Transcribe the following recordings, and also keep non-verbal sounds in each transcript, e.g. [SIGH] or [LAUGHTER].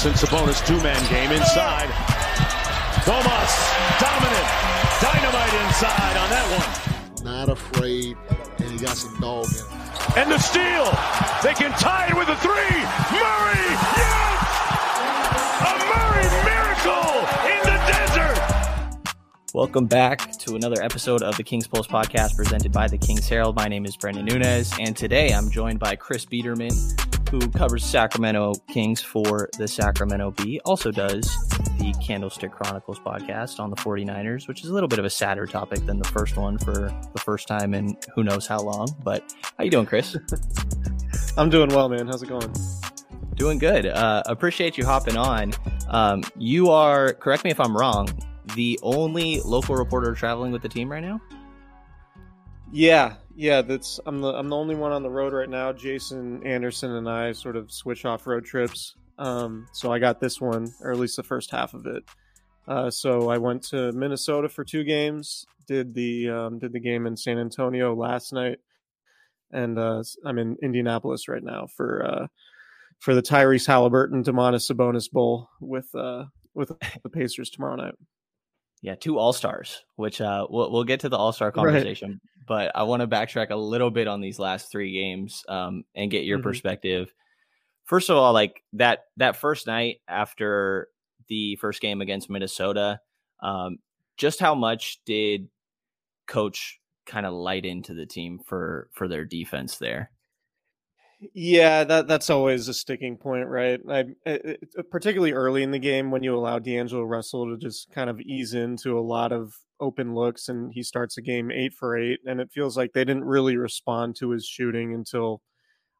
Fox and Sabonis two-man game inside. Domas, dominant, dynamite inside on that one. Not afraid, and he got some dog in him. And the steal. They can tie it with a three. Murray, yes! A Murray miracle in the desert. Welcome back to another episode of the King's Pulse podcast presented by the King's Herald. My name is Brendan Nunez, and today I'm joined by Chris Biederman, who covers Sacramento Kings for the Sacramento Bee, also does the Candlestick Chronicles podcast on the 49ers, which is a little bit of a sadder topic than the first one for the first time in who knows how long. But how you doing, Chris? [LAUGHS] I'm doing well, man. How's it going? Doing good. Uh, appreciate you hopping on. Um, you are, correct me if I'm wrong, the only local reporter traveling with the team right now? Yeah, yeah, that's I'm the I'm the only one on the road right now. Jason Anderson and I sort of switch off road trips. Um, so I got this one, or at least the first half of it. Uh, so I went to Minnesota for two games. Did the um, did the game in San Antonio last night, and uh, I'm in Indianapolis right now for uh, for the Tyrese Halliburton Domantas Sabonis Bowl with uh, with the Pacers tomorrow night. Yeah, two All Stars, which uh, we'll, we'll get to the All Star conversation. But I want to backtrack a little bit on these last three games um, and get your mm-hmm. perspective. First of all, like that that first night after the first game against Minnesota, um, just how much did Coach kind of light into the team for for their defense there? Yeah, that that's always a sticking point, right? I, it, uh, particularly early in the game when you allow D'Angelo Russell to just kind of ease into a lot of open looks, and he starts a game eight for eight, and it feels like they didn't really respond to his shooting until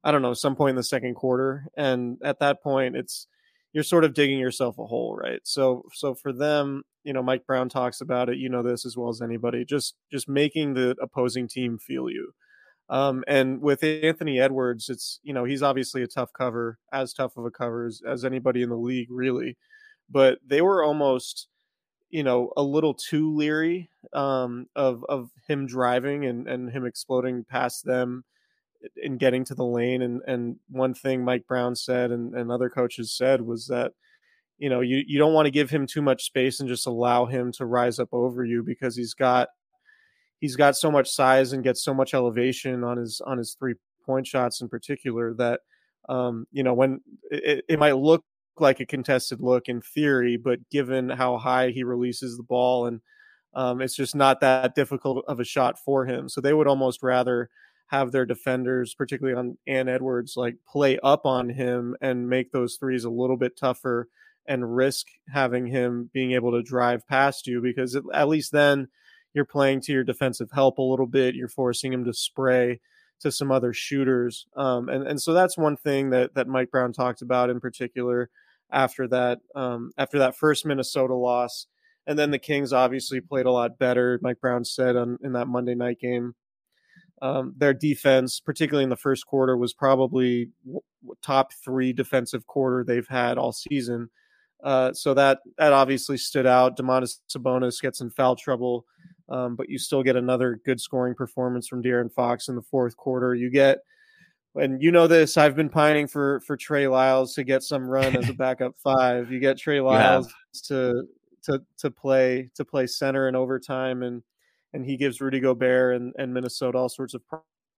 I don't know some point in the second quarter, and at that point, it's you're sort of digging yourself a hole, right? So so for them, you know, Mike Brown talks about it. You know this as well as anybody. Just just making the opposing team feel you um, and with Anthony Edwards, it's you know he's obviously a tough cover, as tough of a cover as, as anybody in the league, really. But they were almost, you know, a little too leery um, of of him driving and and him exploding past them and getting to the lane. And and one thing Mike Brown said and, and other coaches said was that you know you you don't want to give him too much space and just allow him to rise up over you because he's got he's got so much size and gets so much elevation on his on his three point shots in particular that um, you know when it, it might look like a contested look in theory, but given how high he releases the ball and um, it's just not that difficult of a shot for him. So they would almost rather have their defenders, particularly on Ant Edwards, like play up on him and make those threes a little bit tougher and risk having him being able to drive past you because at least then you're playing to your defensive help a little bit. You're forcing him to spray to some other shooters. Um, and, and so that's one thing that, that Mike Brown talked about in particular after that, um, after that first Minnesota loss. And then the Kings obviously played a lot better. Mike Brown said on, in that Monday night game, um, their defense, particularly in the first quarter, was probably top three defensive quarter they've had all season. Uh, so that that obviously stood out. Domantas Sabonis gets in foul trouble um, but you still get another good scoring performance from De'Aaron Fox in the fourth quarter. You get, and you know this, I've been pining for for Trey Lyles to get some run as a [LAUGHS] backup five. You get Trey Lyles to to to play to play center in overtime, and and he gives Rudy Gobert and, and Minnesota all sorts of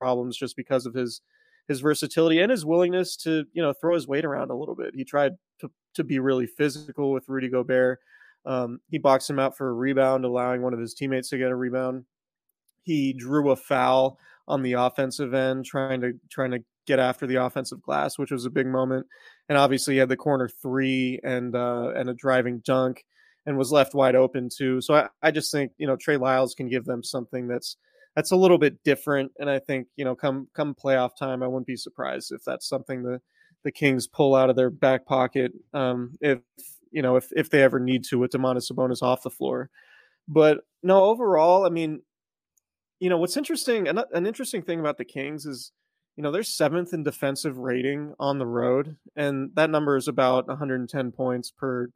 problems just because of his his versatility and his willingness to you know throw his weight around a little bit. He tried to to be really physical with Rudy Gobert um, he boxed him out for a rebound, allowing one of his teammates to get a rebound. He drew a foul on the offensive end, trying to trying to get after the offensive glass, which was a big moment. And obviously, he had the corner three and uh, and a driving dunk, and was left wide open too. So I, I just think you know Trey Lyles can give them something that's that's a little bit different. And I think you know come come playoff time, I wouldn't be surprised if that's something the the Kings pull out of their back pocket um, if you know, if if they ever need to with Domantas Sabonis off the floor. But no, overall, I mean, you know, what's interesting, an, an interesting thing about the Kings is, you know, they're seventh in defensive rating on the road, and that number is about 110 points per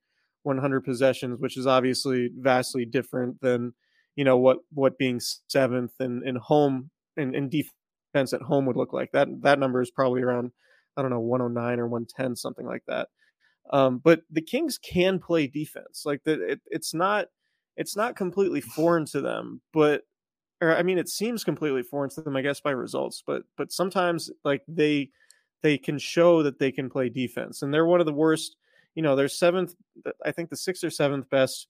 100 possessions, which is obviously vastly different than, you know, what what being seventh in in home in, in defense at home would look like. That that number is probably around, I don't know, 109 or 110, something like that. Um, but the Kings can play defense. Like that, it, it's not it's not completely foreign to them, but or I mean, it seems completely foreign to them, I guess, by results. But but sometimes like they they can show that they can play defense, and they're one of the worst. You know, they're seventh, I think the sixth or seventh best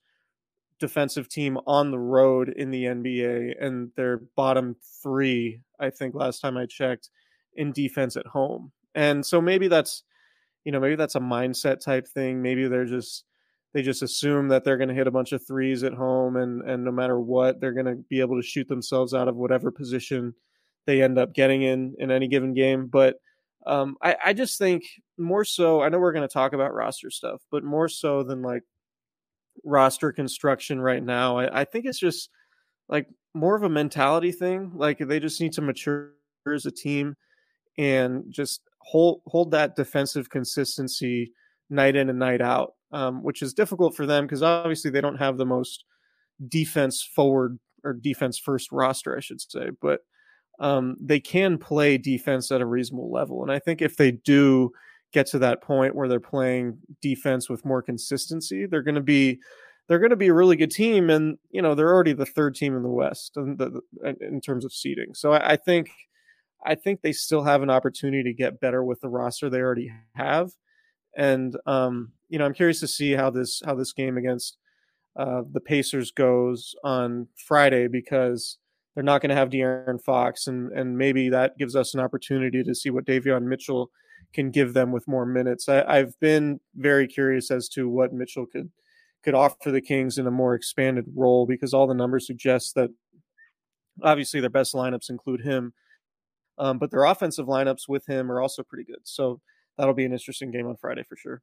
defensive team on the road in the NBA, and they're bottom three, I think, last time I checked, in defense at home. And so maybe that's, you know, maybe that's a mindset type thing. Maybe they're just they just assume that they're going to hit a bunch of threes at home and and no matter what they're going to be able to shoot themselves out of whatever position they end up getting in in any given game but um, I, I just think more so i know we're going to talk about roster stuff but more so than like roster construction right now I, I think it's just like more of a mentality thing like they just need to mature as a team and just hold hold that defensive consistency night in and night out um, which is difficult for them because obviously they don't have the most defense forward or defense first roster, I should say, but um, they can play defense at a reasonable level. And I think if they do get to that point where they're playing defense with more consistency, they're going to be they're going to be a really good team. And you know they're already the third team in the West in, the, in terms of seeding. So I, I think I think they still have an opportunity to get better with the roster they already have. And um, you know, I'm curious to see how this how this game against uh, the Pacers goes on Friday because they're not going to have De'Aaron Fox, and and maybe that gives us an opportunity to see what Davion Mitchell can give them with more minutes. I, I've been very curious as to what Mitchell could could offer the Kings in a more expanded role because all the numbers suggest that obviously their best lineups include him, um, but their offensive lineups with him are also pretty good. So that'll be an interesting game on Friday for sure.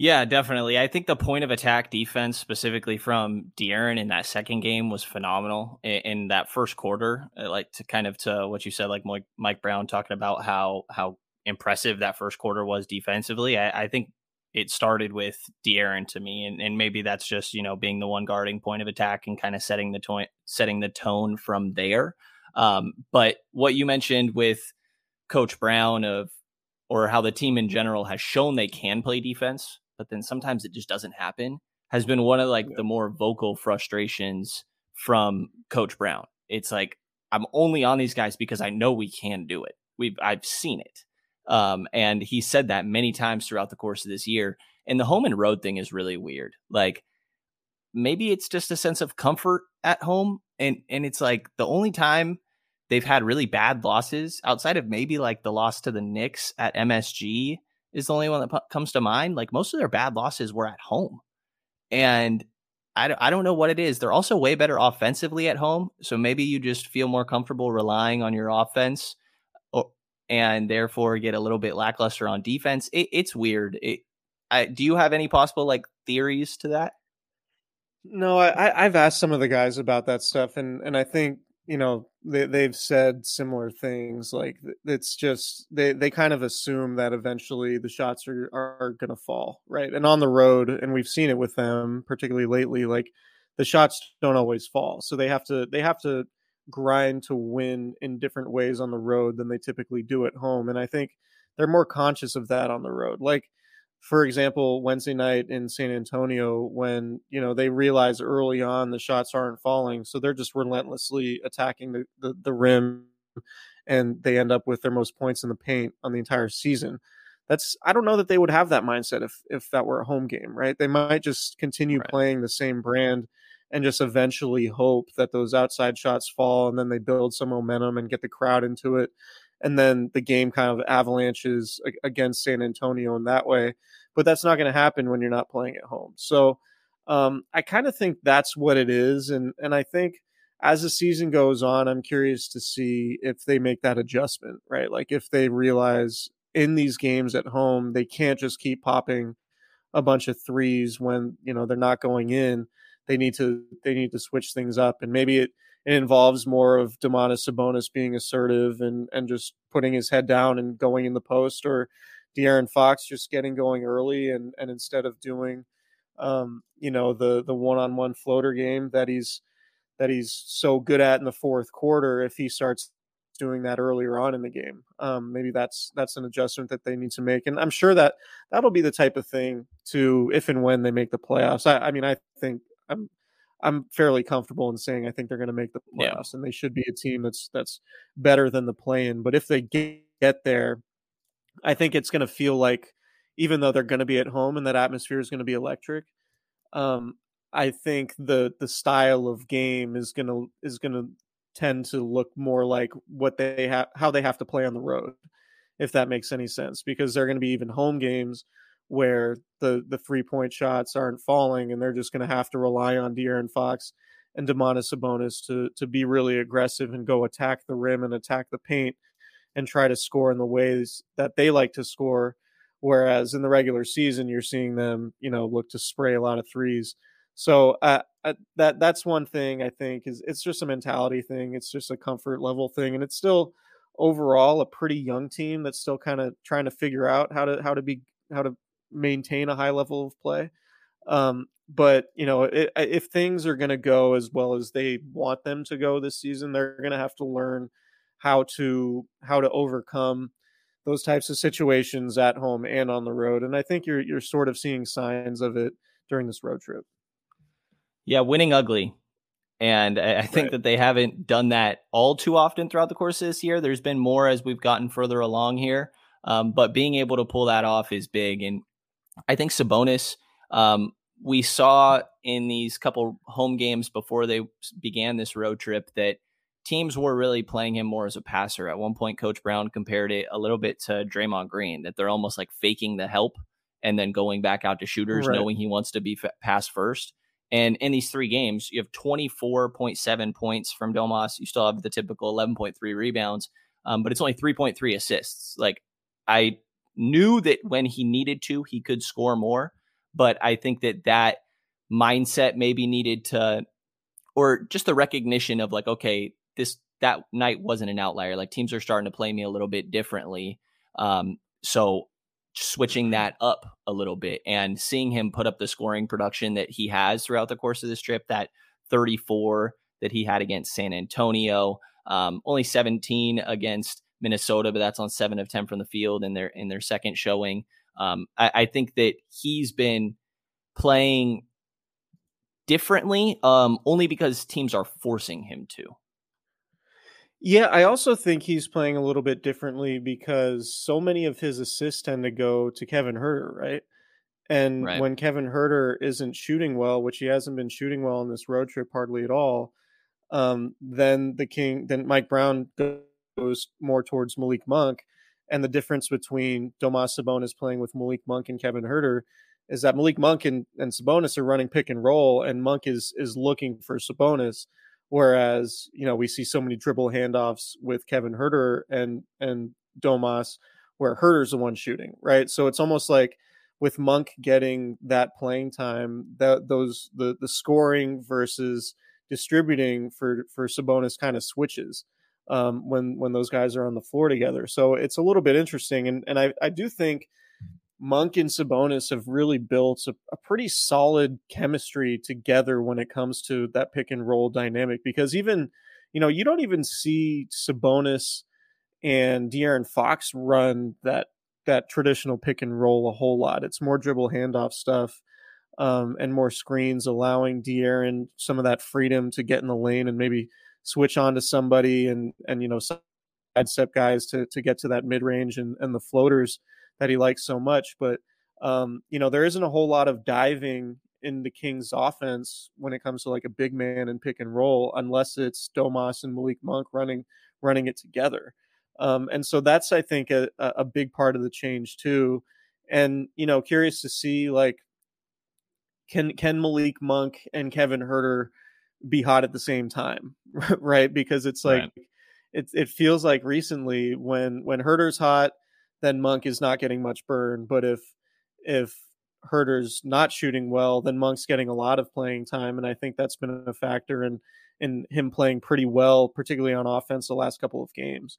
Yeah, definitely. I think the point of attack defense, specifically from De'Aaron in that second game, was phenomenal in, in, that first quarter. Uh, like to kind of to what you said, like Mike, Brown talking about how how impressive that first quarter was defensively. I, I think it started with De'Aaron to me, and, and maybe that's just you know being the one guarding point of attack and kind of setting the tone setting the tone from there. Um, but what you mentioned with Coach Brown of or how the team in general has shown they can play defense, but then sometimes it just doesn't happen, has been one of like yeah. the more vocal frustrations from Coach Brown. It's like I'm only on these guys because I know we can do it. We've I've seen it. Um, and he said that many times throughout the course of this year. And the home and road thing is really weird. Like maybe it's just a sense of comfort at home. And and it's like the only time they've had really bad losses outside of maybe like the loss to the Knicks at MSG is the only one that p- comes to mind. Like most of their bad losses were at home. And I, I don't know what it is. They're also way better offensively at home. So maybe you just feel more comfortable relying on your offense or, and therefore get a little bit lackluster on defense. It, it's weird. It, I, do you have any possible like theories to that? No, I, I've asked some of the guys about that stuff, and and I think you know they, they've said similar things like it's just they they kind of assume that eventually the shots are are going to fall right? And on the road and we've seen it with them particularly lately like the shots don't always fall. So they have to they have to grind to win in different ways on the road than they typically do at home. And i think they're more conscious of that on the road. Like for example, Wednesday night in San Antonio, when you know they realize early on the shots aren't falling, so they're just relentlessly attacking the, the, the rim, and they end up with their most points in the paint on the entire season. That's I don't know that they would have that mindset if if that were a home game, right? They might just continue right. playing the same brand and just eventually hope that those outside shots fall, and then they build some momentum and get the crowd into it and then the game kind of avalanches against San Antonio in that way. But that's not going to happen when you're not playing at home. So um, I kind of think that's what it is, and and I think as the season goes on, I'm curious to see if they make that adjustment, right? Like if they realize in these games at home they can't just keep popping a bunch of threes when you know they're not going in. They need to they need to switch things up, and maybe it it involves more of Domantas Sabonis being assertive and and just putting his head down and going in the post, or De'Aaron Fox just getting going early and and instead of doing, um, you know, the the one on one floater game that he's that he's so good at in the fourth quarter, if he starts doing that earlier on in the game. Um, maybe that's that's an adjustment that they need to make, and I'm sure that that'll be the type of thing to if and when they make the playoffs. I, I mean, I think I'm I'm fairly comfortable in saying I think they're going to make the playoffs, yeah. and they should be a team that's that's better than the play-in. But if they get, get there, I think it's going to feel like even though they're going to be at home and that atmosphere is going to be electric. Um, I think the the style of game is gonna is gonna tend to look more like what they have how they have to play on the road, if that makes any sense, because they're gonna be even home games where the the three point shots aren't falling and they're just gonna have to rely on De'Aaron Fox and Domantas Sabonis to to be really aggressive and go attack the rim and attack the paint and try to score in the ways that they like to score. Whereas in the regular season, you're seeing them, you know, look to spray a lot of threes. So uh, uh, that that's one thing I think is it's just a mentality thing. It's just a comfort level thing, and it's still overall a pretty young team that's still kind of trying to figure out how to how to be how to maintain a high level of play. Um, but you know, it, if things are going to go as well as they want them to go this season, they're going to have to learn how to how to overcome those types of situations at home and on the road. And I think you're you're sort of seeing signs of it during this road trip. Yeah, winning ugly. And I, think right. that they haven't done that all too often throughout the course of this year. There's been more as we've gotten further along here. Um, but being able to pull that off is big. And I think Sabonis, um, we saw in these couple home games before they began this road trip that teams were really playing him more as a passer. At one point, Coach Brown compared it a little bit to Draymond Green, that they're almost like faking the help and then going back out to shooters, right. knowing he wants to be f- pass first. And in these three games, you have 24.7 points from Domas. You still have the typical 11.3 rebounds, um, but it's only 3.3 assists. Like I knew that when he needed to, he could score more, but I think that that mindset maybe needed to, or just the recognition of like, okay, this that night wasn't an outlier. Like teams are starting to play me a little bit differently. Um, so switching that up a little bit and seeing him put up the scoring production that he has throughout the course of this trip that 34 that he had against San Antonio, um, only 17 against Minnesota, but that's on seven of 10 from the field in their in their second showing. Um, I, I, think that he's been playing differently, um, only because teams are forcing him to. Yeah, I also think he's playing a little bit differently because so many of his assists tend to go to Kevin Huerter, right? And right. when Kevin Huerter isn't shooting well, which he hasn't been shooting well on this road trip hardly at all, um, then the King, then Mike Brown goes more towards Malik Monk. And the difference between Domas Sabonis playing with Malik Monk and Kevin Huerter is that Malik Monk and, and Sabonis are running pick and roll, and Monk is is looking for Sabonis. Whereas, you know, we see so many dribble handoffs with Kevin Huerter and and Domas where Huerter's the one shooting, right? So it's almost like with Monk getting that playing time, that those the the scoring versus distributing for for Sabonis kind of switches um, when when those guys are on the floor together. So it's a little bit interesting, and and I I do think Monk and Sabonis have really built a, a, pretty solid chemistry together when it comes to that pick and roll dynamic. Because even, you know, you don't even see Sabonis and De'Aaron Fox run that that traditional pick and roll a whole lot. It's more dribble handoff stuff um, and more screens, allowing De'Aaron some of that freedom to get in the lane and maybe switch on to somebody and and you know side step guys to to get to that mid range and and the floaters that he likes so much. But um, you know, there isn't a whole lot of diving in the Kings offense when it comes to like a big man and pick and roll, unless it's Domas and Malik Monk running running it together. Um, and so that's I think a, a big part of the change too. And you know, curious to see like can can Malik Monk and Kevin Huerter be hot at the same time, [LAUGHS] right? Because it's like right. it it feels like recently when when Huerter's hot then Monk is not getting much burn. But if if Huerter's not shooting well, then Monk's getting a lot of playing time, and I think that's been a factor in in him playing pretty well, particularly on offense the last couple of games.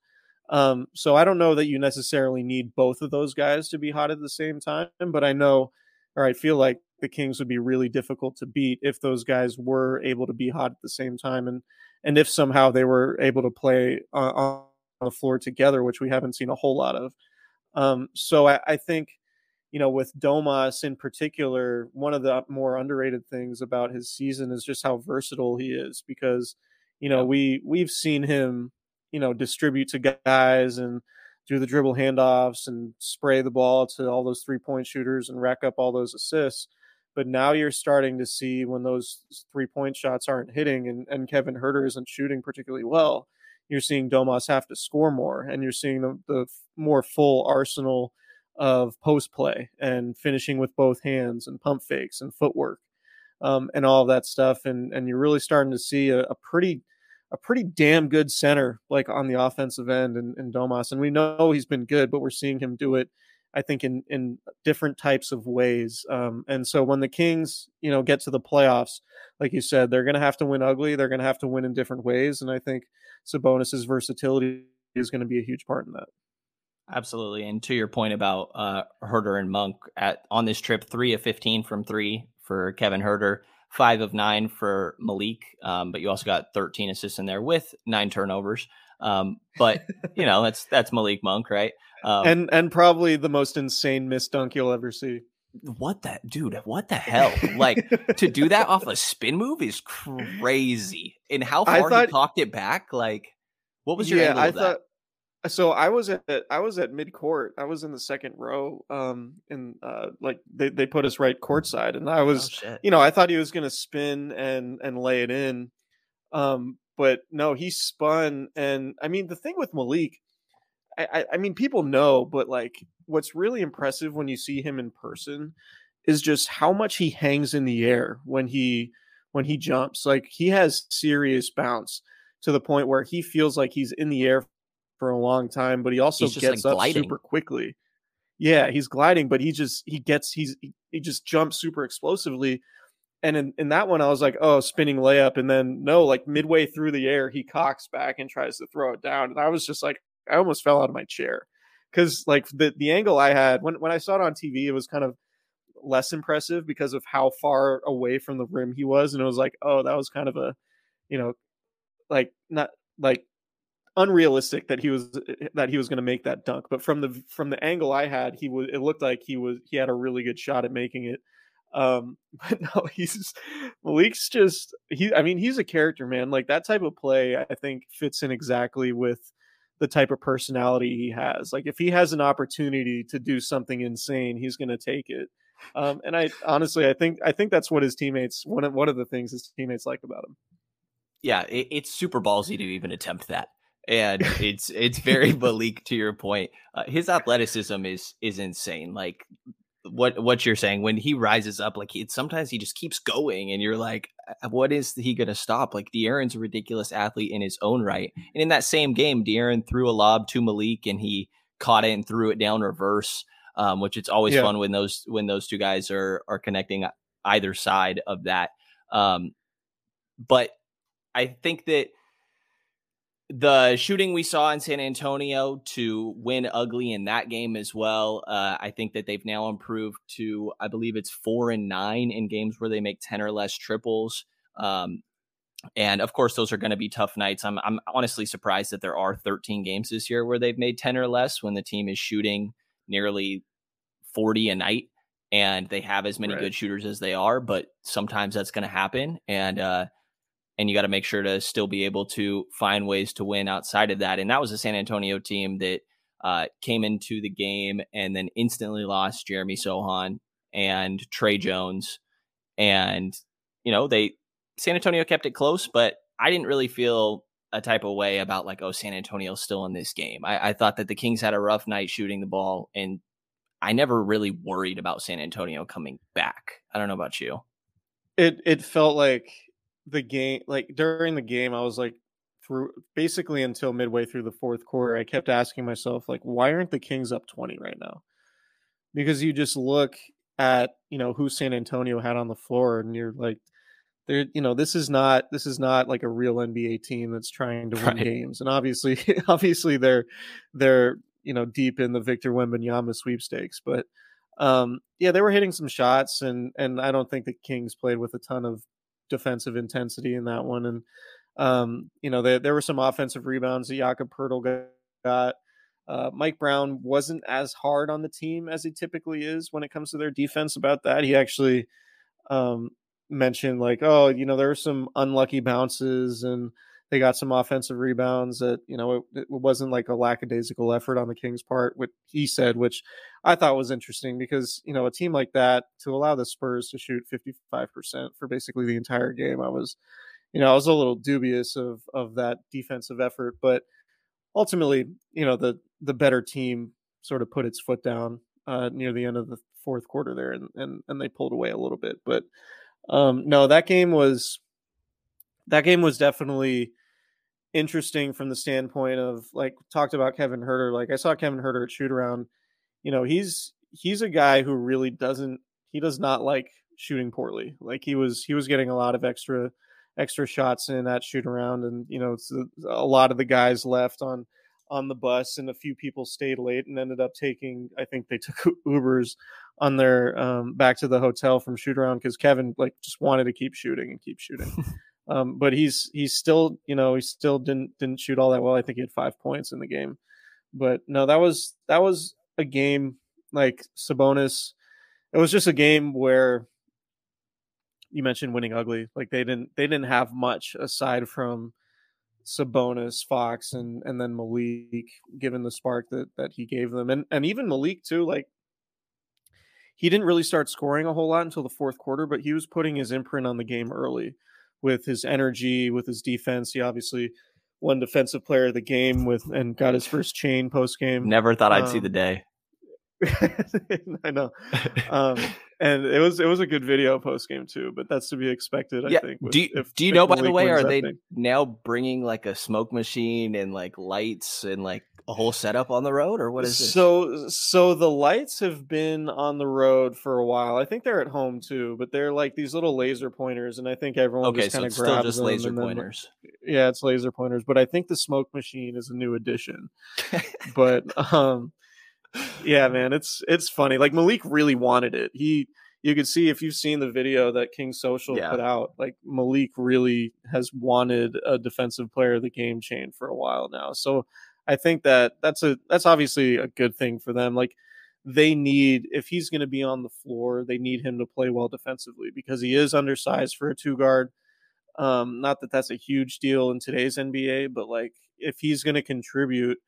Um, so I don't know that you necessarily need both of those guys to be hot at the same time, but I know, or I feel like the Kings would be really difficult to beat if those guys were able to be hot at the same time, and and if somehow they were able to play on, the floor together, which we haven't seen a whole lot of. Um, so I, I think, you know, with Domas in particular, one of the more underrated things about his season is just how versatile he is because, you know, yeah. we we've seen him, you know, distribute to guys and do the dribble handoffs and spray the ball to all those three point shooters and rack up all those assists. But now you're starting to see when those three point shots aren't hitting and, and Kevin Huerter isn't shooting particularly well, you're seeing Domas have to score more and you're seeing the, the more full arsenal of post play and finishing with both hands and pump fakes and footwork um, and all of that stuff. And, and you're really starting to see a, a pretty a pretty damn good center like on the offensive end and, in Domas. And we know he's been good, but we're seeing him do it I think in in different types of ways. Um, and so when the Kings, you know, get to the playoffs, like you said, they're going to have to win ugly. They're going to have to win in different ways. And I think Sabonis's versatility is going to be a huge part in that. Absolutely. And to your point about uh, Huerter and Monk at on this trip, three of fifteen from three for Kevin Huerter, five of nine for Malik. Um, but you also got thirteen assists in there with nine turnovers. Um, but you know that's that's Malik Monk, right? Um, and and probably the most insane miss dunk you'll ever see. What that dude? What the hell? like to do that off a [LAUGHS] spin move is crazy. And how far thought, he cocked it back? Like, what was your yeah? I thought. So I was at I was at mid court. I was in the second row. Um, and uh, like they, they put us right courtside, and I was, oh, you know, I thought he was gonna spin and and lay it in. Um, but no, he spun, and I mean the thing with Malik, I, I mean, people know, but like, what's really impressive when you see him in person is just how much he hangs in the air when he when he jumps. Like, he has serious bounce to the point where he feels like he's in the air for a long time, but he also gets like up gliding. super quickly. Yeah, he's gliding, but he just he gets he's he just jumps super explosively. And in, in that one, I was like, oh, spinning layup. And then no, like midway through the air, he cocks back and tries to throw it down. And I was just like, I almost fell out of my chair because like the the angle I had when when I saw it on TV, it was kind of less impressive because of how far away from the rim he was, and it was like, oh, that was kind of a, you know, like not like unrealistic that he was that he was going to make that dunk. But from the from the angle I had, he was it looked like he was he had a really good shot at making it. Um, [LAUGHS] but no, he's Malik's just he. I mean, he's a character, man. Like that type of play, I think fits in exactly with the type of personality he has. Like if he has an opportunity to do something insane, he's going to take it. Um, and I honestly, I think I think that's what his teammates one of one of the things his teammates like about him. Yeah, it, it's super ballsy to even attempt that, and it's it's very [LAUGHS] Malik to your point. Uh, his athleticism is is insane. Like what what you're saying when he rises up like it sometimes he just keeps going and you're like uh, what is he going to stop? Like De'Aaron's a ridiculous athlete in his own right. And in that same game De'Aaron threw a lob to Malik and he caught it and threw it down reverse um, which it's always yeah. fun when those when those two guys are are connecting either side of that um, but I think that the shooting we saw in San Antonio to win ugly in that game as well. Uh, I think that they've now improved to, I believe it's four and nine in games where they make 10 or less triples. Um, and of course, those are going to be tough nights. I'm, I'm honestly surprised that there are 13 games this year where they've made 10 or less when the team is shooting nearly 40 a night and they have as many right. good shooters as they are. But sometimes that's going to happen. And, uh, and you got to make sure to still be able to find ways to win outside of that. And that was a San Antonio team that uh, came into the game and then instantly lost Jeremy Sochan and Tre Jones, and you know they San Antonio kept it close, but I didn't really feel a type of way about like oh San Antonio's still in this game. I, I thought that the Kings had a rough night shooting the ball, and I never really worried about San Antonio coming back. I don't know about you. It it felt like the game like during the game i was like through basically until midway through the fourth quarter i kept asking myself like why aren't the kings up 20 right now because you just look at you know who san antonio had on the floor and you're like there you know this is not this is not like a real nba team that's trying to [LAUGHS] win right. games and obviously [LAUGHS] obviously they're they're you know deep in the victor wembanyama sweepstakes but um yeah they were hitting some shots and and i don't think the kings played with a ton of defensive intensity in that one. And um, you know, there there were some offensive rebounds that Jakob Poeltl got. Uh, Mike Brown wasn't as hard on the team as he typically is when it comes to their defense about that. He actually um, mentioned, like, oh, you know, there were some unlucky bounces and they got some offensive rebounds that, you know, it, it wasn't like a lackadaisical effort on the Kings' part, what he said, which I thought was interesting because, you know, a team like that to allow the Spurs to shoot 55% for basically the entire game, I was, you know, I was a little dubious of of that defensive effort, but ultimately, you know, the the better team sort of put its foot down uh, near the end of the fourth quarter there, and and and they pulled away a little bit. But um, no, that game was that game was definitely interesting from the standpoint of like talked about Kevin Huerter. Like I saw Kevin Huerter at shoot around. You know, he's he's a guy who really doesn't he does not like shooting poorly. Like he was he was getting a lot of extra extra shots in that shoot around, and you know, it's a, a lot of the guys left on on the bus, and a few people stayed late and ended up taking. I think they took [LAUGHS] Ubers on their um, back to the hotel from shoot around because Kevin like just wanted to keep shooting and keep shooting. [LAUGHS] um, but he's he's still you know he still didn't didn't shoot all that well. I think he had five points in the game, but no, that was that was a game like Sabonis. It was just a game where you mentioned winning ugly. Like they didn't they didn't have much aside from Sabonis, Fox, and and then Malik, given the spark that that he gave them, and and even Malik too. Like he didn't really start scoring a whole lot until the fourth quarter, but he was putting his imprint on the game early with his energy, with his defense. He obviously won defensive player of the game with and got his first chain post game. Never thought I'd um, see the day. [LAUGHS] I know. Um, and it was it was a good video post game too, but that's to be expected. I think. With, do you, do you know by the way, are they thing. now bringing like a smoke machine and like lights and like a whole setup on the road, or what is this? So so the lights have been on the road for a while. I think they're at home too, but they're like these little laser pointers, and I think everyone okay, just kind of so grabs just them laser pointers. Then, yeah, it's laser pointers, but I think the smoke machine is a new addition. [LAUGHS] but um yeah, man, it's it's funny. Like Malik really wanted it. He you could see if you've seen the video that King Social yeah. put out, like Malik really has wanted a defensive player of the game chain for a while now. So I think that that's a that's obviously a good thing for them. Like they need if he's going to be on the floor, they need him to play well defensively because he is undersized for a two guard. Um, not that that's a huge deal in today's NBA, but like if he's going to contribute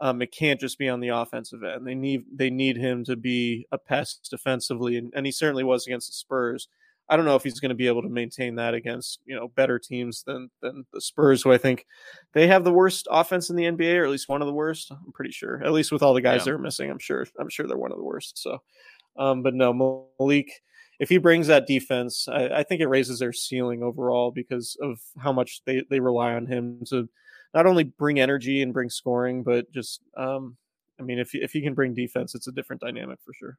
um, it can't just be on the offensive end. They need they need him to be a pest defensively, and, and he certainly was against the Spurs. I don't know if he's going to be able to maintain that against you know better teams than than the Spurs, who I think they have the worst offense in the NBA, or at least one of the worst. I'm pretty sure, at least with all the guys yeah. they're missing. I'm sure I'm sure they're one of the worst. So, um, but no, Malik, if he brings that defense, I, I think it raises their ceiling overall because of how much they they rely on him to not only bring energy and bring scoring, but just um, I mean, if if he can bring defense, it's a different dynamic for sure.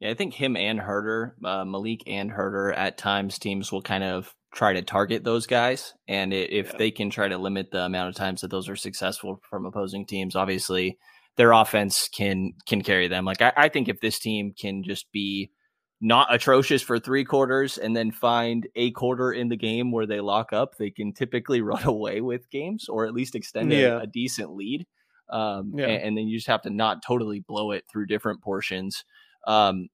Yeah, I think him and Huerter, uh, Malik and Huerter, at times teams will kind of try to target those guys, and if yeah. they can try to limit the amount of times that those are successful from opposing teams, obviously their offense can can carry them. Like I, I think if this team can just be not atrocious for three quarters and then find a quarter in the game where they lock up, they can typically [LAUGHS] run away with games or at least extend yeah. a, a, decent lead. Um, yeah. and, and, then you just have to not totally blow it through different portions. Um,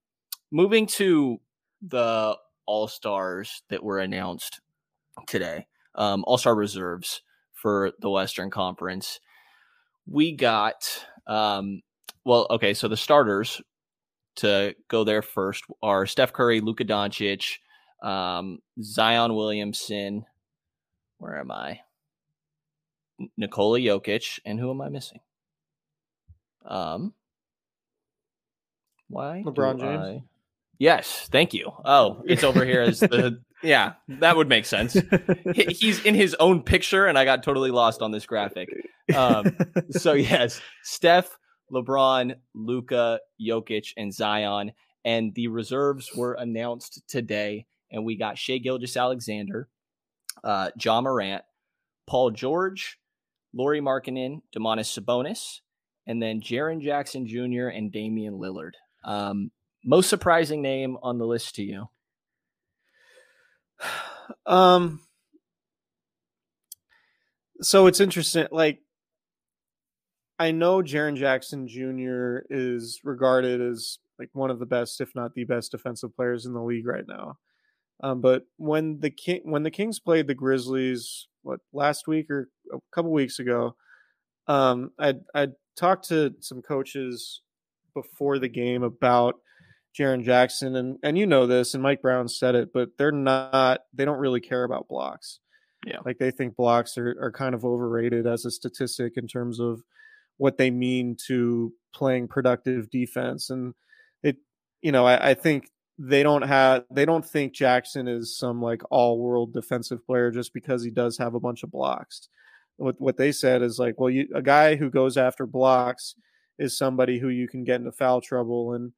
moving to the All Stars that were announced today, um, All Star reserves for the Western Conference. We got, um, well, okay, so the starters to go there first are Steph Curry, Luka Doncic, um, Zion Williamson. Where am I? Nikola Jokic, and who am I missing? Um, why? LeBron James. I... Yes, thank you. Oh, it's over here as the [LAUGHS] yeah, that would make sense. [LAUGHS] He's in his own picture, and I got totally lost on this graphic. Um, so [LAUGHS] yes, Steph, LeBron, Luka, Jokic, and Zion. And the reserves were announced today. And we got Shai Gilgeous Alexander, uh, Ja Morant, Paul George, Lauri Markkanen, Domantas Sabonis, and then Jaren Jackson Jr. and Damian Lillard. Um, most surprising name on the list to you? [SIGHS] Um, so it's interesting. Like I know Jaren Jackson Jr. is regarded as like one of the best, if not the best, defensive players in the league right now. Um, but when the King when the Kings played the Grizzlies, what last week or a couple weeks ago, um, I I talked to some coaches before the game about Jaren Jackson, and and you know this, and Mike Brown said it, but they're not they don't really care about blocks. Yeah, like they think blocks are are kind of overrated as a statistic in terms of what they mean to playing productive defense, and it you know I, I think they don't have they don't think Jackson is some like all world defensive player just because he does have a bunch of blocks. What what they said is like, well, you, a guy who goes after blocks is somebody who you can get into foul trouble and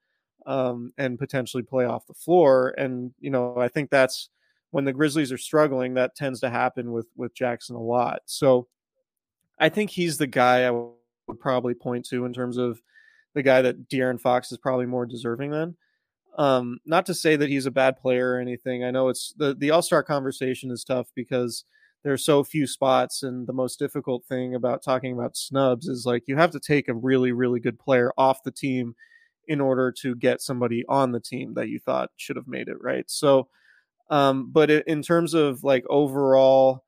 um, and potentially play off the floor. And you know, I think that's when the Grizzlies are struggling, that tends to happen with with Jackson a lot. So I think he's the guy I would probably point to in terms of the guy that De'Aaron Fox is probably more deserving than. Um, not to say that he's a bad player or anything. I know it's the the All Star conversation is tough because there are so few spots, and the most difficult thing about talking about snubs is like you have to take a really really good player off the team in order to get somebody on the team that you thought should have made it right. So, um, but in terms of like overall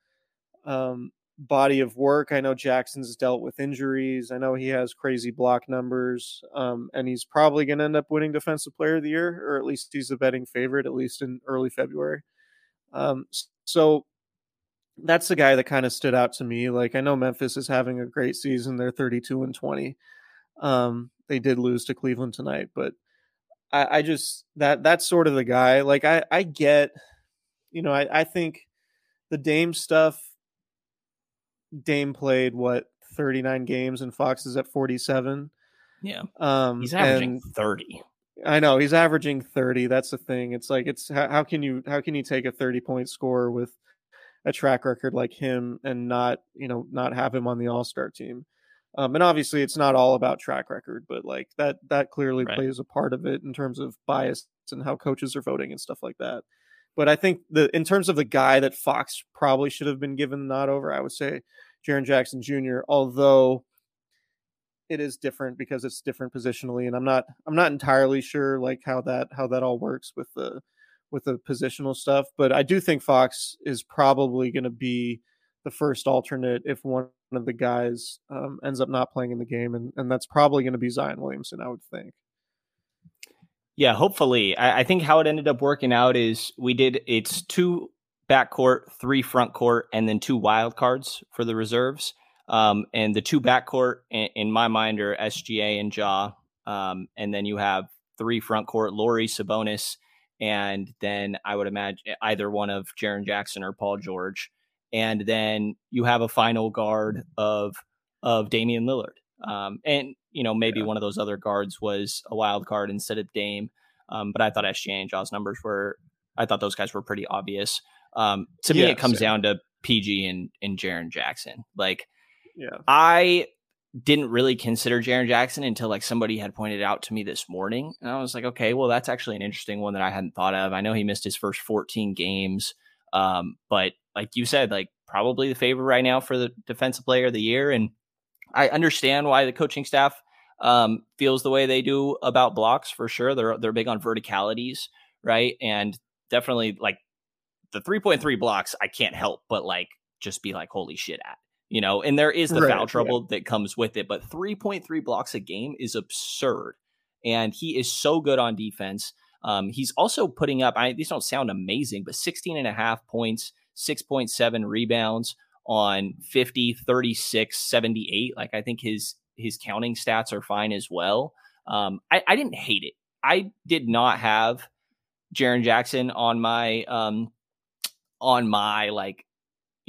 um, body of work. I know Jackson's dealt with injuries. I know he has crazy block numbers, um, and he's probably going to end up winning Defensive Player of the Year, or at least he's a betting favorite, at least in early February. Um, so that's the guy that kind of stood out to me. Like I know Memphis is having a great season; they're thirty-two and twenty. Um, they did lose to Cleveland tonight, but I, I just that that's sort of the guy. Like I, I get, you know, I, I think the Dame stuff Dame played what 39 games and Fox is at 47. Yeah. Um he's averaging 30. I know he's averaging 30. That's the thing. It's like it's how, how can you how can you take a 30 point score with a track record like him and not, you know, not have him on the All-Star team. Um, and obviously it's not all about track record, but like that that clearly right. plays a part of it in terms of bias and how coaches are voting and stuff like that. But I think the in terms of the guy that Fox probably should have been given the nod over, I would say Jaren Jackson Jr. Although it is different because it's different positionally, and I'm not I'm not entirely sure like how that how that all works with the with the positional stuff. But I do think Fox is probably going to be the first alternate if one of the guys um, ends up not playing in the game, and and that's probably going to be Zion Williamson, I would think. Yeah, hopefully. I, I, think how it ended up working out is we did it's two backcourt, three front court, and then two wild cards for the reserves. Um, and the two backcourt in, in my mind are SGA and Ja. Um, and then you have three front court, Lauri Sabonis, and then I would imagine either one of Jaren Jackson or Paul George. And then you have a final guard of of Damian Lillard. Um, and you know, maybe yeah. one of those other guards was a wild card instead of Dame. Um, but I thought SGA and Ja's numbers were, I thought those guys were pretty obvious. Um, to me, yeah, it comes same. down to PG and, and Jaren Jackson. Like, yeah, I didn't really consider Jaren Jackson until like somebody had pointed out to me this morning. And I was like, okay, well, that's actually an interesting one that I hadn't thought of. I know he missed his first 14 games. Um, but like you said, like probably the favorite right now for the defensive player of the year. And I understand why the coaching staff um, feels the way they do about blocks for sure. They're they're big on verticalities, right? And definitely like the 3.3 blocks, I can't help but like just be like, holy shit at. You know, and there is the right, foul trouble yeah. that comes with it, but 3.3 blocks a game is absurd. And he is so good on defense. Um, he's also putting up, I, these don't sound amazing, but 16 and a half points, 6.7 rebounds, on 50, 36, 78. Like I think his his counting stats are fine as well. Um, I, I didn't hate it. I did not have Jaren Jackson on my um on my like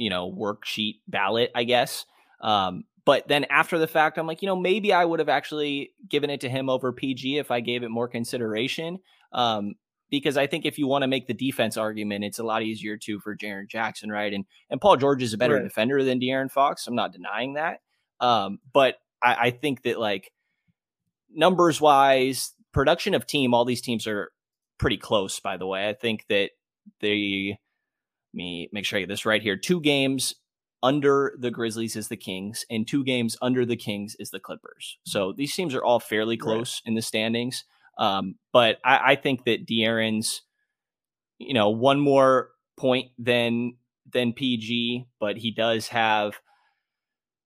you know worksheet ballot, I guess. Um, but then after the fact, I'm like, you know, maybe I would have actually given it to him over PG if I gave it more consideration. Um, because I think if you want to make the defense argument, it's a lot easier too for Jaren Jackson, right? And and Paul George is a better right. defender than De'Aaron Fox. I'm not denying that. Um, but I, I think that like numbers wise, production of team, all these teams are pretty close. By the way, I think that they me make sure I get this right here. Two games under the Grizzlies is the Kings, and two games under the Kings is the Clippers. So these teams are all fairly close right. in the standings. Um, but I, I, think that De'Aaron's, you know, one more point than than PG, but he does have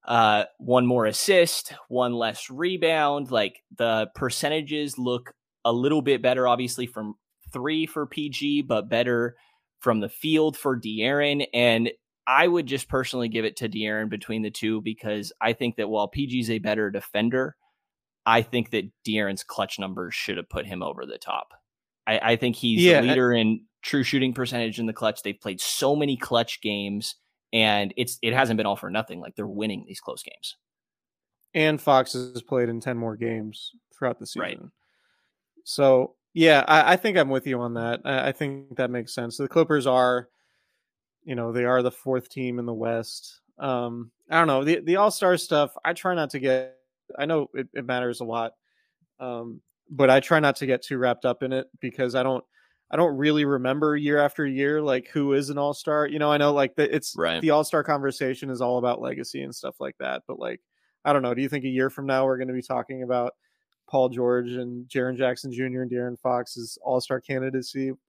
uh, one more assist, one less rebound. Like the percentages look a little bit better, obviously from three for PG, but better from the field for De'Aaron. And I would just personally give it to De'Aaron between the two because I think that while PG's a better defender, I think that De'Aaron's clutch numbers should have put him over the top. I, I think he's yeah, the leader I, in true shooting percentage in the clutch. They've played so many clutch games, and it's it hasn't been all for nothing. Like they're winning these close games. And Fox has played in ten more games throughout the season. Right. So yeah, I, I think I'm with you on that. I, I think that makes sense. The Clippers are, you know, they are the fourth team in the West. Um, I don't know the the All Star stuff. I try not to get. I know it, it matters a lot, um, but I try not to get too wrapped up in it because I don't. I don't really remember year after year like who is an all star. You know, I know like the, it's right. the all star conversation is all about legacy and stuff like that. But like, I don't know. Do you think a year from now we're going to be talking about Paul George and Jaren Jackson Jr. and De'Aaron Fox's All Star candidacy. [LAUGHS]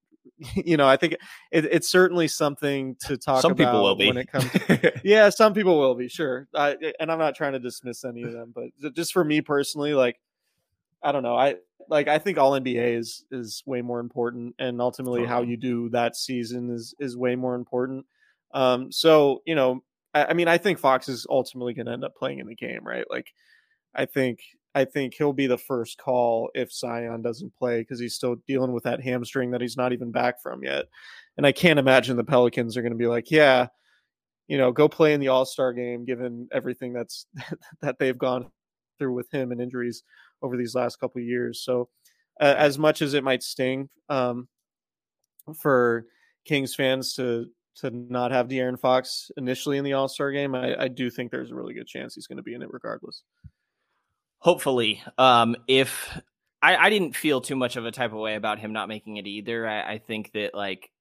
You know, I think it, it's certainly something to talk some about people will be. when it comes. To, [LAUGHS] yeah, some people will be sure, uh, and I'm not trying to dismiss any of them, but just for me personally, like I don't know, I like I think All NBA is is way more important, and ultimately how you do that season is is way more important. Um, so you know, I, I mean, I think Fox is ultimately going to end up playing in the game, right? Like, I think I think he'll be the first call if Zion doesn't play because he's still dealing with that hamstring that he's not even back from yet. And I can't imagine the Pelicans are going to be like, yeah, you know, go play in the All Star game, given everything that's [LAUGHS] that they've gone through with him and injuries over these last couple years. So, uh, as much as it might sting um, for Kings fans to to not have De'Aaron Fox initially in the All Star game, I, I do think there's a really good chance he's going to be in it regardless. Hopefully, um, if I, I didn't feel too much of a type of way about him not making it either. I, I think that like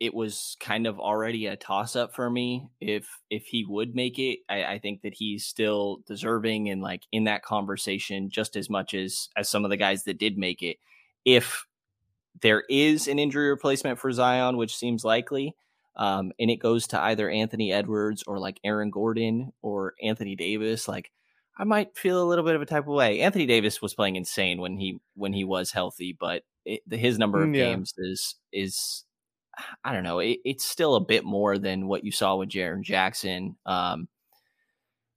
it was kind of already a toss up for me if if he would make it. I, I think that he's still deserving and like in that conversation just as much as as some of the guys that did make it. If there is an injury replacement for Zion, which seems likely, um, and it goes to either Anthony Edwards or like Aaron Gordon or Anthony Davis, like I might feel a little bit of a type of way. Anthony Davis was playing insane when he when he was healthy, but it, his number of mm, yeah. games is is [SIGHS] I don't know. It, it's still a bit more than what you saw with Jaren Jackson. Um,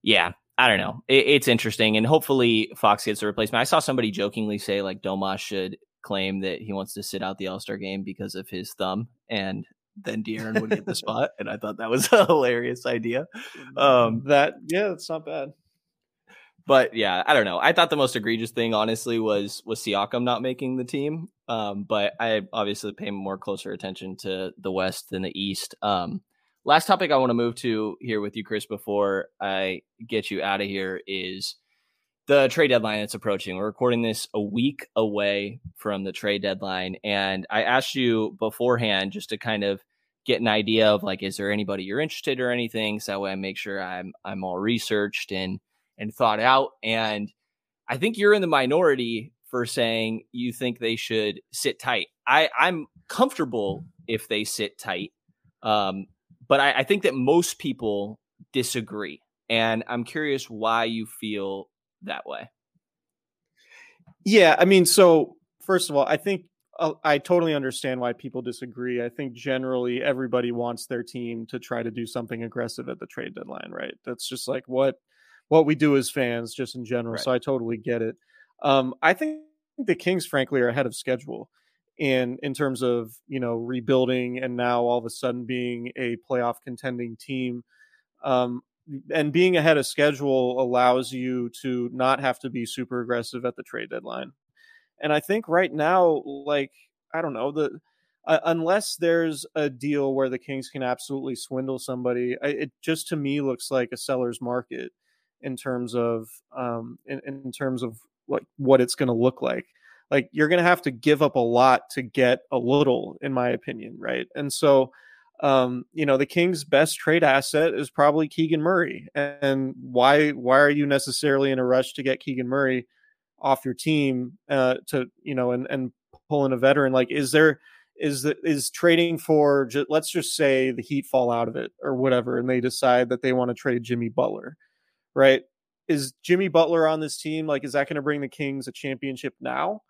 yeah, I don't know. It, it's interesting, and hopefully Fox gets a replacement. I saw somebody jokingly say like Domas should claim that he wants to sit out the All Star game because of his thumb, and then De'Aaron would get the [LAUGHS] spot. And I thought that was [LAUGHS] a hilarious idea. Um, that yeah, that's not bad but yeah, I don't know. I thought the most egregious thing, honestly, was was Siakam not making the team. Um, but I obviously pay more closer attention to the West than the East. Um, last topic I want to move to here with you, Chris, before I get you out of here is the trade deadline that's approaching. We're recording this a week away from the trade deadline, and I asked you beforehand just to kind of get an idea of like, is there anybody you're interested or anything? So that way I make sure I'm I'm all researched and and thought out. And I think you're in the minority for saying you think they should sit tight. I, I'm comfortable if they sit tight. Um, but I, I think that most people disagree. And I'm curious why you feel that way. Yeah. I mean, so first of all, I think uh, I totally understand why people disagree. I think generally everybody wants their team to try to do something aggressive at the trade deadline, right? That's just like what what we do as fans, just in general. Right. So I totally get it. Um, I think the Kings, frankly, are ahead of schedule in in terms of you know rebuilding and now all of a sudden being a playoff contending team. Um, and being ahead of schedule allows you to not have to be super aggressive at the trade deadline. And I think right now, like I don't know the. Uh, unless there's a deal where the Kings can absolutely swindle somebody, it just to me looks like a seller's market in terms of um, in, in terms of like what it's going to look like like you're going to have to give up a lot to get a little in my opinion right and so um, you know, the Kings' best trade asset is probably Keegan Murray. And why why are you necessarily in a rush to get Keegan Murray off your team uh, to you know and and pull in a veteran? Like, is there is that is trading for let's just say the Heat fall out of it or whatever, and they decide that they want to trade Jimmy Butler, right? Is Jimmy Butler on this team? Like, is that going to bring the Kings a championship now?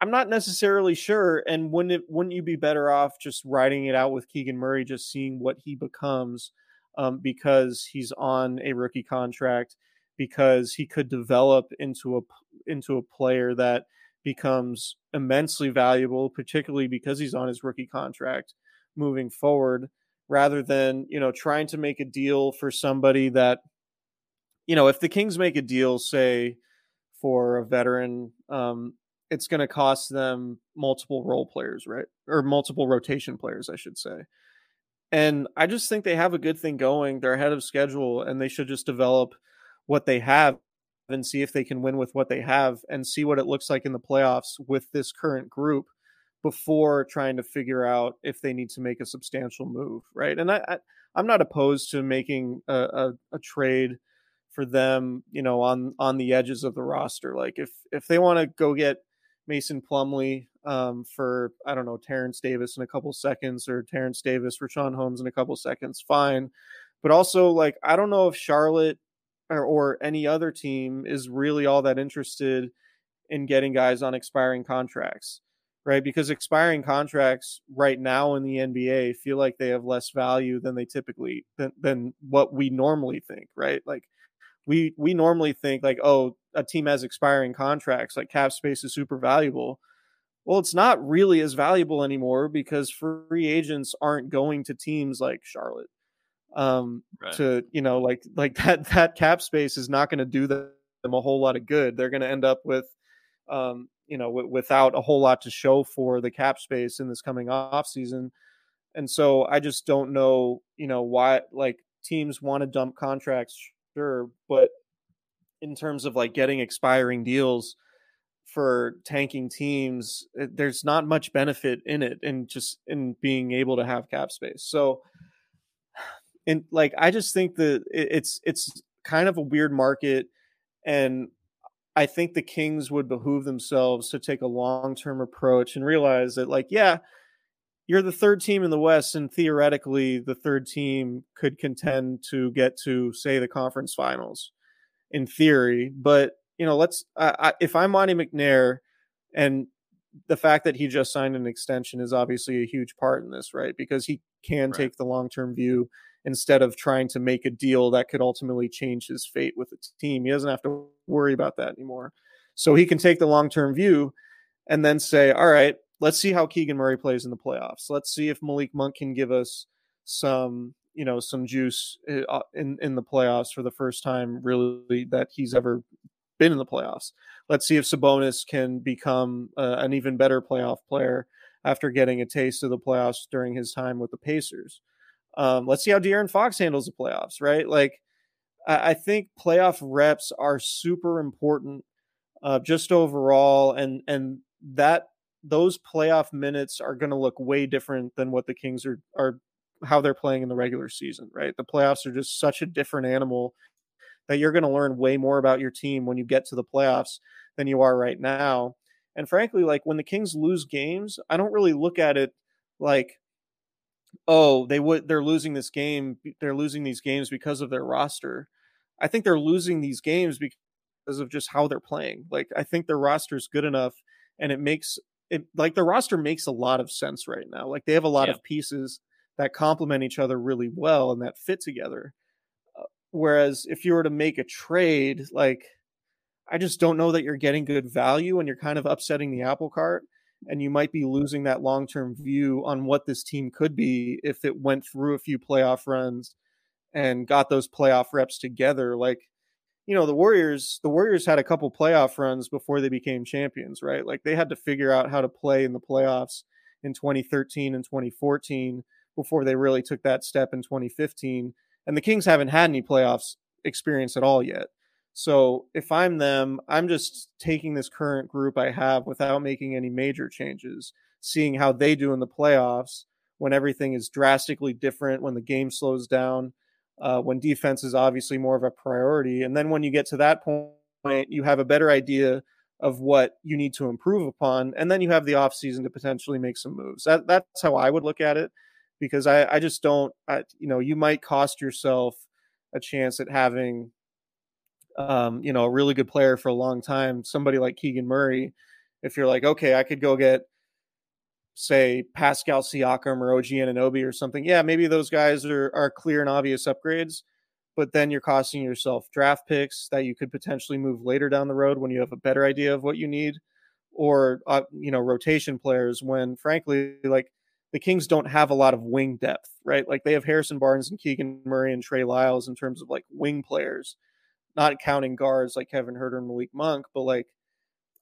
I'm not necessarily sure. And wouldn't it wouldn't you be better off just writing it out with Keegan Murray, just seeing what he becomes, um, because he's on a rookie contract, because he could develop into a into a player that becomes immensely valuable, particularly because he's on his rookie contract moving forward, rather than you know trying to make a deal for somebody that, you know, if the Kings make a deal, say for a veteran um, it's going to cost them multiple role players, right? Or multiple rotation players, I should say. And I just think they have a good thing going. They're ahead of schedule and they should just develop what they have and see if they can win with what they have and see what it looks like in the playoffs with this current group before trying to figure out if they need to make a substantial move, right? And I, I am not opposed to making a, a, a trade for them, you know, on on the edges of the roster. Like if if they want to go get Mason Plumlee um, for I don't know Terrence Davis in a couple seconds or Terrence Davis for Sean Holmes in a couple seconds, fine. But also like I don't know if Charlotte or, or any other team is really all that interested in getting guys on expiring contracts, right? Because expiring contracts right now in the NBA feel like they have less value than they typically than, than what we normally think, right? Like we we normally think like oh a team has expiring contracts like cap space is super valuable. Well it's not really as valuable anymore because free agents aren't going to teams like charlotte um right. to you know like like that that cap space is not going to do them a whole lot of good. They're going to end up with um you know w- without a whole lot to show for the cap space in this coming off season and so i just don't know you know why like teams want to dump contracts sure, but in terms of like getting expiring deals for tanking teams, eh, there's not much benefit in it and just in being able to have cap space. So and like I just think that it's it's kind of a weird market and I think the Kings would behoove themselves to take a long-term approach and realize that like yeah, you're the third team in the West, and theoretically, the third team could contend to get to, say, the conference finals, in theory. But you know, let's. I, if I'm Monte McNair, and the fact that he just signed an extension is obviously a huge part in this, right? Because he can right. take the long term view instead of trying to make a deal that could ultimately change his fate with the team. He doesn't have to worry about that anymore. So he can take the long term view and then say, all right, let's see how Keegan Murray plays in the playoffs. Let's see if Malik Monk can give us some, you know, some juice eh, uh, in in the playoffs for the first time really that he's ever been in the playoffs. Let's see if Sabonis can become uh, an even better playoff player after getting a taste of the playoffs during his time with the Pacers. Um, let's see how De'Aaron Fox handles the playoffs, right? Like, I, I think playoff reps are super important, uh, just overall, and and that those playoff minutes are going to look way different than what the Kings are are how they're playing in the regular season, right? The playoffs are just such a different animal that you're going to learn way more about your team when you get to the playoffs than you are right now. And frankly, like when the Kings lose games, I don't really look at it like oh, they would they're losing this game, they're losing these games because of their roster. I think they're losing these games because of just how they're playing. Like I think their roster is good enough and it makes it like the roster makes a lot of sense right now. Like they have a lot yeah. of pieces that complement each other really well and that fit together. Uh, whereas if you were to make a trade, like I just don't know that you're getting good value and you're kind of upsetting the apple cart and you might be losing that long-term view on what this team could be if it went through a few playoff runs and got those playoff reps together like you know the warriors the warriors had a couple playoff runs before they became champions right? Like they had to figure out how to play in the playoffs in 2013 and 2014 before they really took that step in 2015 and the kings haven't had any playoffs experience at all yet. So if i'm them i'm just taking this current group i have without making any major changes seeing how they do in the playoffs when everything is drastically different, when the game slows down, uh, when defense is obviously more of a priority. And then when you get to that point, you have a better idea of what you need to improve upon. And then you have the offseason to potentially make some moves. That, that's how I would look at it because I, I just don't, I, you know, you might cost yourself a chance at having, um, you know, a really good player for a long time, somebody like Keegan Murray. If you're like, okay, I could go get say Pascal Siakam or OG Anunoby or something, yeah, maybe those guys are are clear and obvious upgrades, but then you're costing yourself draft picks that you could potentially move later down the road when you have a better idea of what you need, or uh, you know rotation players when frankly like the Kings don't have a lot of wing depth, right? Like they have Harrison Barnes and Keegan Murray and Trey Lyles in terms of like wing players, not counting guards like Kevin Huerter and Malik Monk, but like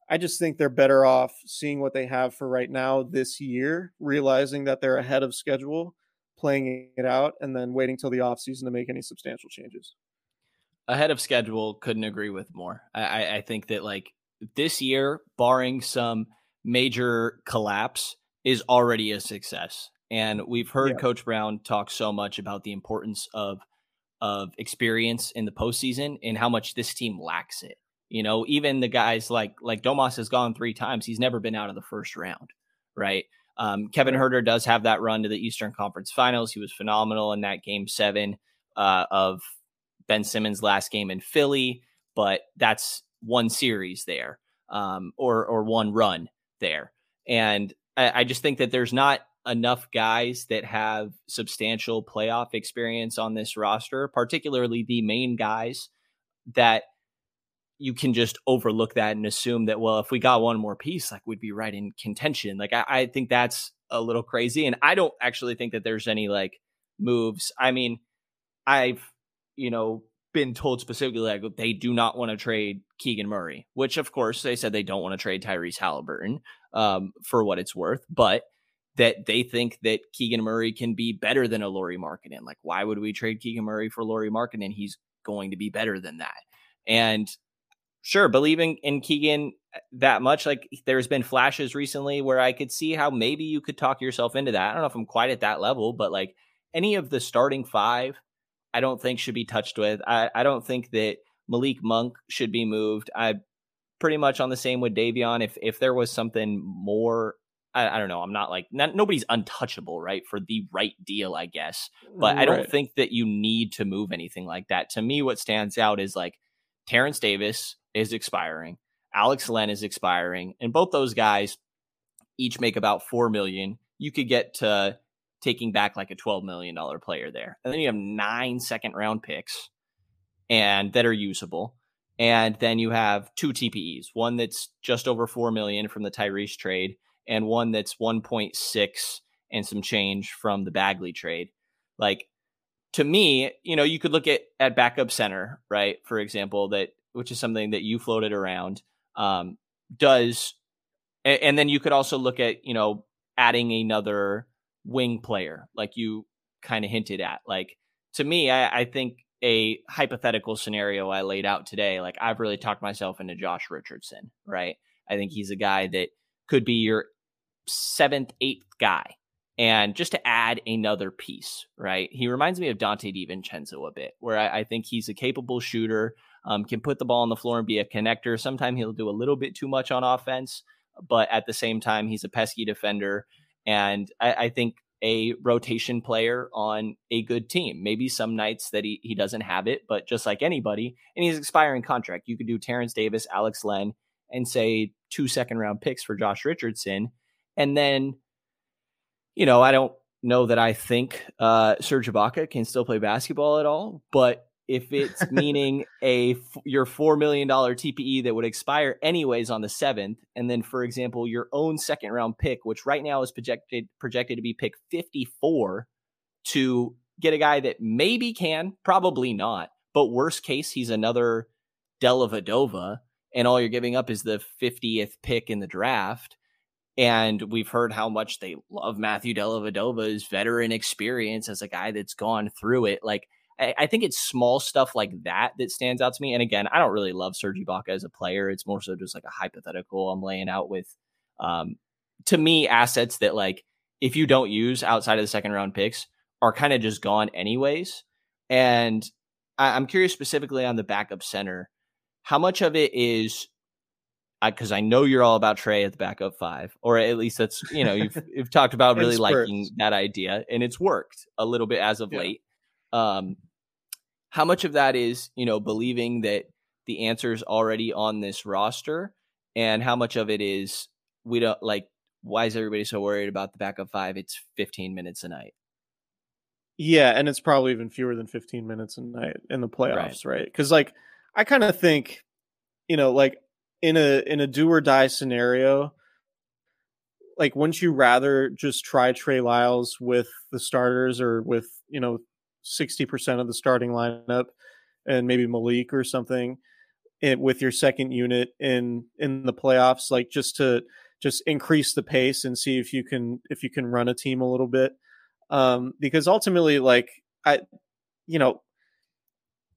I just think they're better off seeing what they have for right now this year, realizing that they're ahead of schedule, playing it out, and then waiting till the offseason to make any substantial changes. Ahead of schedule, couldn't agree with more. I, I think that like this year, barring some major collapse, is already a success. And we've heard yeah. Coach Brown talk so much about the importance of of experience in the postseason and how much this team lacks it. You know, even the guys like like Domas has gone three times. He's never been out of the first round, right? Um, Kevin Huerter does have that run to the Eastern Conference Finals. He was phenomenal in that Game Seven uh, of Ben Simmons' last game in Philly, but that's one series there, um, or or one run there, and I, I just think that there's not enough guys that have substantial playoff experience on this roster, particularly the main guys that you can just overlook that and assume that well if we got one more piece like we'd be right in contention like I, I, think that's a little crazy and i don't actually think that there's any like moves i mean i've you know been told specifically like they do not want to trade keegan murray which of course they said they don't want to trade tyrese halliburton um, for what it's worth but that they think that keegan murray can be better than a Lauri Markkanen. like why would we trade keegan murray for Lauri Markkanen? he's going to be better than that and sure, believing in Keegan uh, that much, like there's been flashes recently where I could see how maybe you could talk yourself into that. I don't know if I'm quite at that level, but like any of the starting five, I don't think should be touched with. I, I don't think that Malik Monk should be moved. I pretty much on the same with Davion. If if there was something more I, I, don't know. I'm not like not, nobody's untouchable, right? For the right deal, I guess. But right. I don't think that you need to move anything like that. To me, what stands out is like Terrence Davis is expiring. Alex Len is expiring, and both those guys each make about four million. You could get to taking back like a twelve million dollar player there, and then you have nine second round picks, and that are usable. And then you have two TPEs, one that's just over four million from the Tyrese trade, and one that's one point six and some change from the Bagley trade. Like to me, you know, you could look at at backup center, right? For example, that which is something that you floated around, um, does, and, then you could also look at, you know, adding another wing player, like you kind of hinted at. Like to me, I, I think a hypothetical scenario I laid out today, like I've really talked myself into Josh Richardson, right? I think he's a guy that could be your seventh, eighth guy. And just to add another piece, right? He reminds me of Donte DiVincenzo a bit, where I, I think he's a capable shooter um, can put the ball on the floor and be a connector. Sometimes he'll do a little bit too much on offense, but at the same time, he's a pesky defender. And I, I think a rotation player on a good team. Maybe some nights that he, he doesn't have it, but just like anybody, and he's expiring contract. You could do Terrence Davis, Alex Len, and say two second round picks for Josh Richardson. And then, you know, I don't know that I think uh, Serge Ibaka can still play basketball at all, but if it's meaning a your four million dollar TPE that would expire anyways on the seventh, and then for example your own second round pick, which right now is projected projected to be pick fifty four, to get a guy that maybe can, probably not, but worst case he's another Dellavedova, and all you're giving up is the fiftieth pick in the draft. And we've heard how much they love Matthew Dellavedova's veteran experience as a guy that's gone through it. Like I, I, think it's small stuff like that that stands out to me. And again, I don't really love Serge Ibaka as a player. It's more so just like a hypothetical I'm laying out with, um, to me, assets that like if you don't use outside of the second round picks are kind of just gone anyways. And I, I'm curious specifically on the backup center, how much of it is because I, I, know you're all about Trey at the backup five, or at least that's you know you've [LAUGHS] you've talked about really liking that idea, and it's worked a little bit as of yeah. late. Um, how much of that is you know believing that the answer is already on this roster, and how much of it is we don't like? Why is everybody so worried about the backup five? It's 15 minutes a night. Yeah, and it's probably even fewer than 15 minutes a night in the playoffs, right? Because right? like I kind of think, you know, like in a in a do or die scenario, like wouldn't you rather just try Trey Lyles with the starters or with you know sixty percent of the starting lineup and maybe Malik or something it, with your second unit in in the playoffs, like just to just increase the pace and see if you can if you can run a team a little bit, um, because ultimately, like I, you know,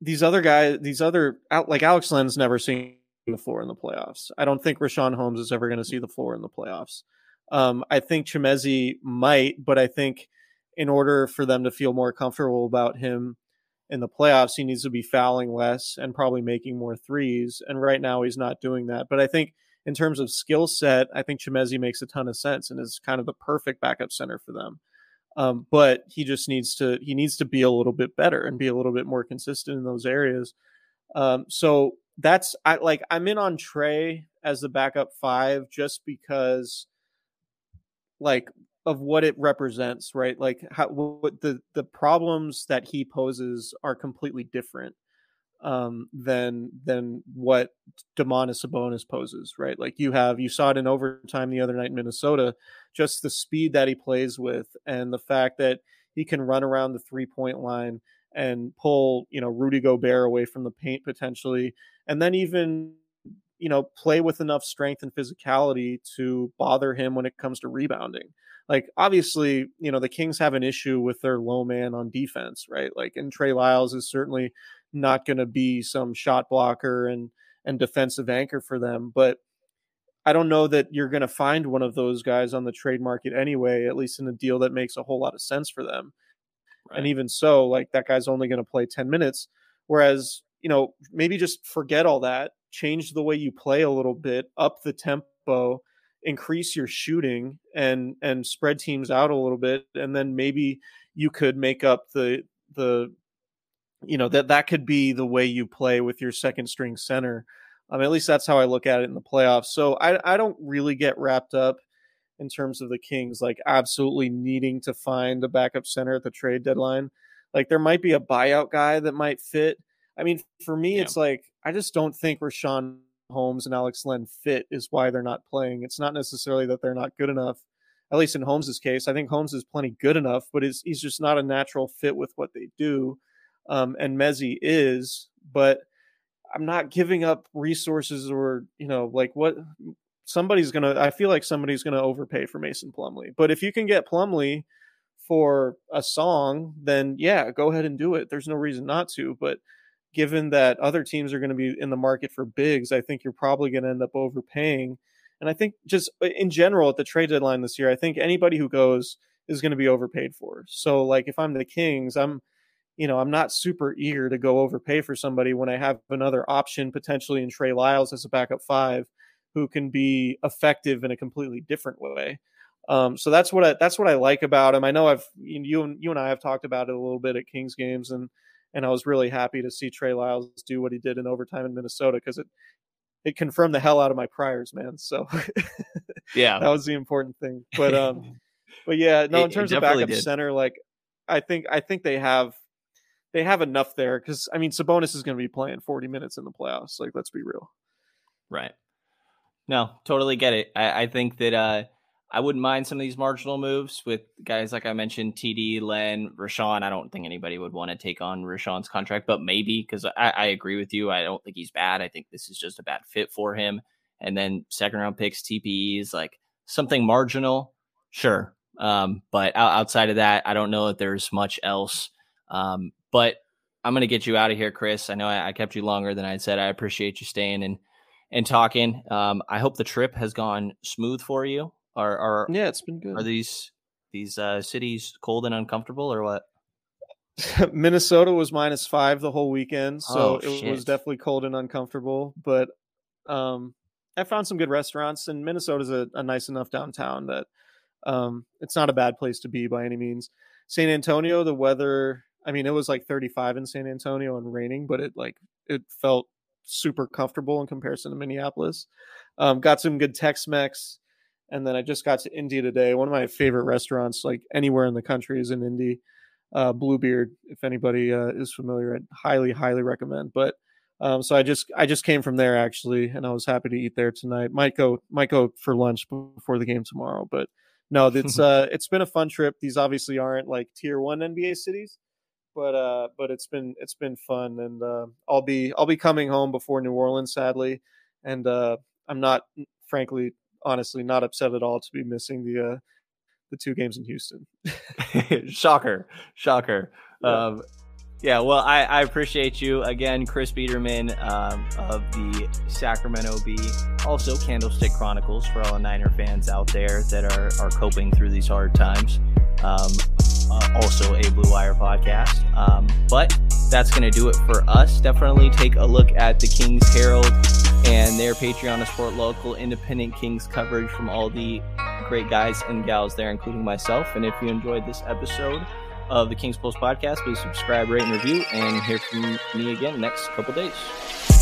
these other guys, these other like Alex Len's never seen the floor in the playoffs. I don't think Richaun Holmes is ever going to see the floor in the playoffs. Um, I think Chimezie might, but I think in order for them to feel more comfortable about him in the playoffs, he needs to be fouling less and probably making more threes. And right now, he's not doing that. But I think in terms of skill set, I think Chimezie makes a ton of sense and is kind of the perfect backup center for them. Um, but he just needs to he needs to be a little bit better and be a little bit more consistent in those areas. Um, so that's I like I'm in on Trey as the backup five just because like of what it represents, right? Like how what the the problems that he poses are completely different um than than what Domantas Sabonis poses, right? Like you have you saw it in overtime the other night in Minnesota, just the speed that he plays with and the fact that he can run around the three point line and pull, you know, Rudy Gobert away from the paint potentially and then even you know play with enough strength and physicality to bother him when it comes to rebounding like obviously you know the kings have an issue with their low man on defense right like and trey lyles is certainly not going to be some shot blocker and and defensive anchor for them but i don't know that you're going to find one of those guys on the trade market anyway at least in a deal that makes a whole lot of sense for them right. and even so like that guy's only going to play 10 minutes whereas you know, maybe just forget all that, change the way you play a little bit, up the tempo, increase your shooting and and spread teams out a little bit and then maybe you could make up the the you know that that could be the way you play with your second string center. Um, at least that's how I look at it in the playoffs. So I I don't really get wrapped up in terms of the Kings like absolutely needing to find a backup center at the trade deadline. Like there might be a buyout guy that might fit, I mean, for me, yeah. it's like I just don't think Richaun Holmes and Alex Len fit is why they're not playing. It's not necessarily that they're not good enough. At least in Holmes's case, I think Holmes is plenty good enough, but he's, he's just not a natural fit with what they do. Um, and Mezzi is, but I'm not giving up resources or you know like what somebody's gonna. I feel like somebody's gonna overpay for Mason Plumlee. But if you can get Plumlee for a song, then yeah, go ahead and do it. There's no reason not to. But given that other teams are going to be in the market for bigs, I think you're probably going to end up overpaying. And I think just uh, in general at the trade deadline this year, I think anybody who goes is going to be overpaid for. So like if I'm the Kings, I'm you know, I'm not super eager to go overpay for somebody when I have another option potentially in Trey Lyles as a backup five who can be effective in a completely different way. Um, so that's what I, that's what I like about him. I know I've you and you and I have talked about it a little bit at Kings games, and and I was really happy to see Trey Lyles do what he did in overtime in Minnesota because it it confirmed the hell out of my priors, man. So [LAUGHS] yeah, that was the important thing. But um, [LAUGHS] but yeah, no, in terms of backup did. center, like I think I think they have they have enough there because I mean Sabonis is going to be playing 40 minutes in the playoffs. Like, let's be real. Right. No, totally get it. I, I think that uh I wouldn't mind some of these marginal moves with guys like I mentioned, TD, Len, Richaun. I don't think anybody would want to take on Richaun's contract, but maybe because I, I, agree with you. I don't think he's bad. I think this is just a bad fit for him. And then second round picks, TPEs, like something marginal, sure. Um, but outside of that, I don't know that there's much else. Um, but I'm going to get you out of here, Chris. I know I, I kept you longer than I said. I appreciate you staying and and talking. Um, I hope the trip has gone smooth for you. Are are yeah, it's been good. Are these these uh, cities cold and uncomfortable, or what? [LAUGHS] Minnesota was minus five the whole weekend, so Oh, it shit. was definitely cold and uncomfortable. But um, I found some good restaurants, and Minnesota's a, a nice enough downtown that um, it's not a bad place to be by any means. San Antonio, the weather, I mean, it was like 35 in San Antonio and raining, but it like it felt super comfortable in comparison to Minneapolis. Um, got some good Tex-Mex, and then I just got to Indy today. One of my favorite restaurants, like anywhere in the country, is in Indy. Uh, Bluebeard, if anybody uh, is familiar, I'd highly, highly recommend. But um, so I just I just came from there actually, and I was happy to eat there tonight. Might go might go for lunch before the game tomorrow, but no, [LAUGHS] it's uh it's been a fun trip. These obviously aren't like tier one NBA cities, but uh but it's been it's been fun, and uh, I'll be I'll be coming home before New Orleans, sadly, and uh, I'm not frankly honestly not upset at all to be missing the uh the two games in Houston. [LAUGHS] [LAUGHS] shocker, shocker. Yeah. Um, yeah, well, I, I appreciate you again, Chris Biederman um, of the Sacramento Bee, also Candlestick Chronicles for all the Niner fans out there that are, are coping through these hard times. Um, uh, also a Blue Wire podcast. Um, but that's going to do it for us. Definitely take a look at the Kings Herald and their Patreon of Sport Local independent Kings coverage from all the great guys and gals there, including myself. And if you enjoyed this episode of the Kings Post podcast, please subscribe, rate, and review, and hear from me again next couple days.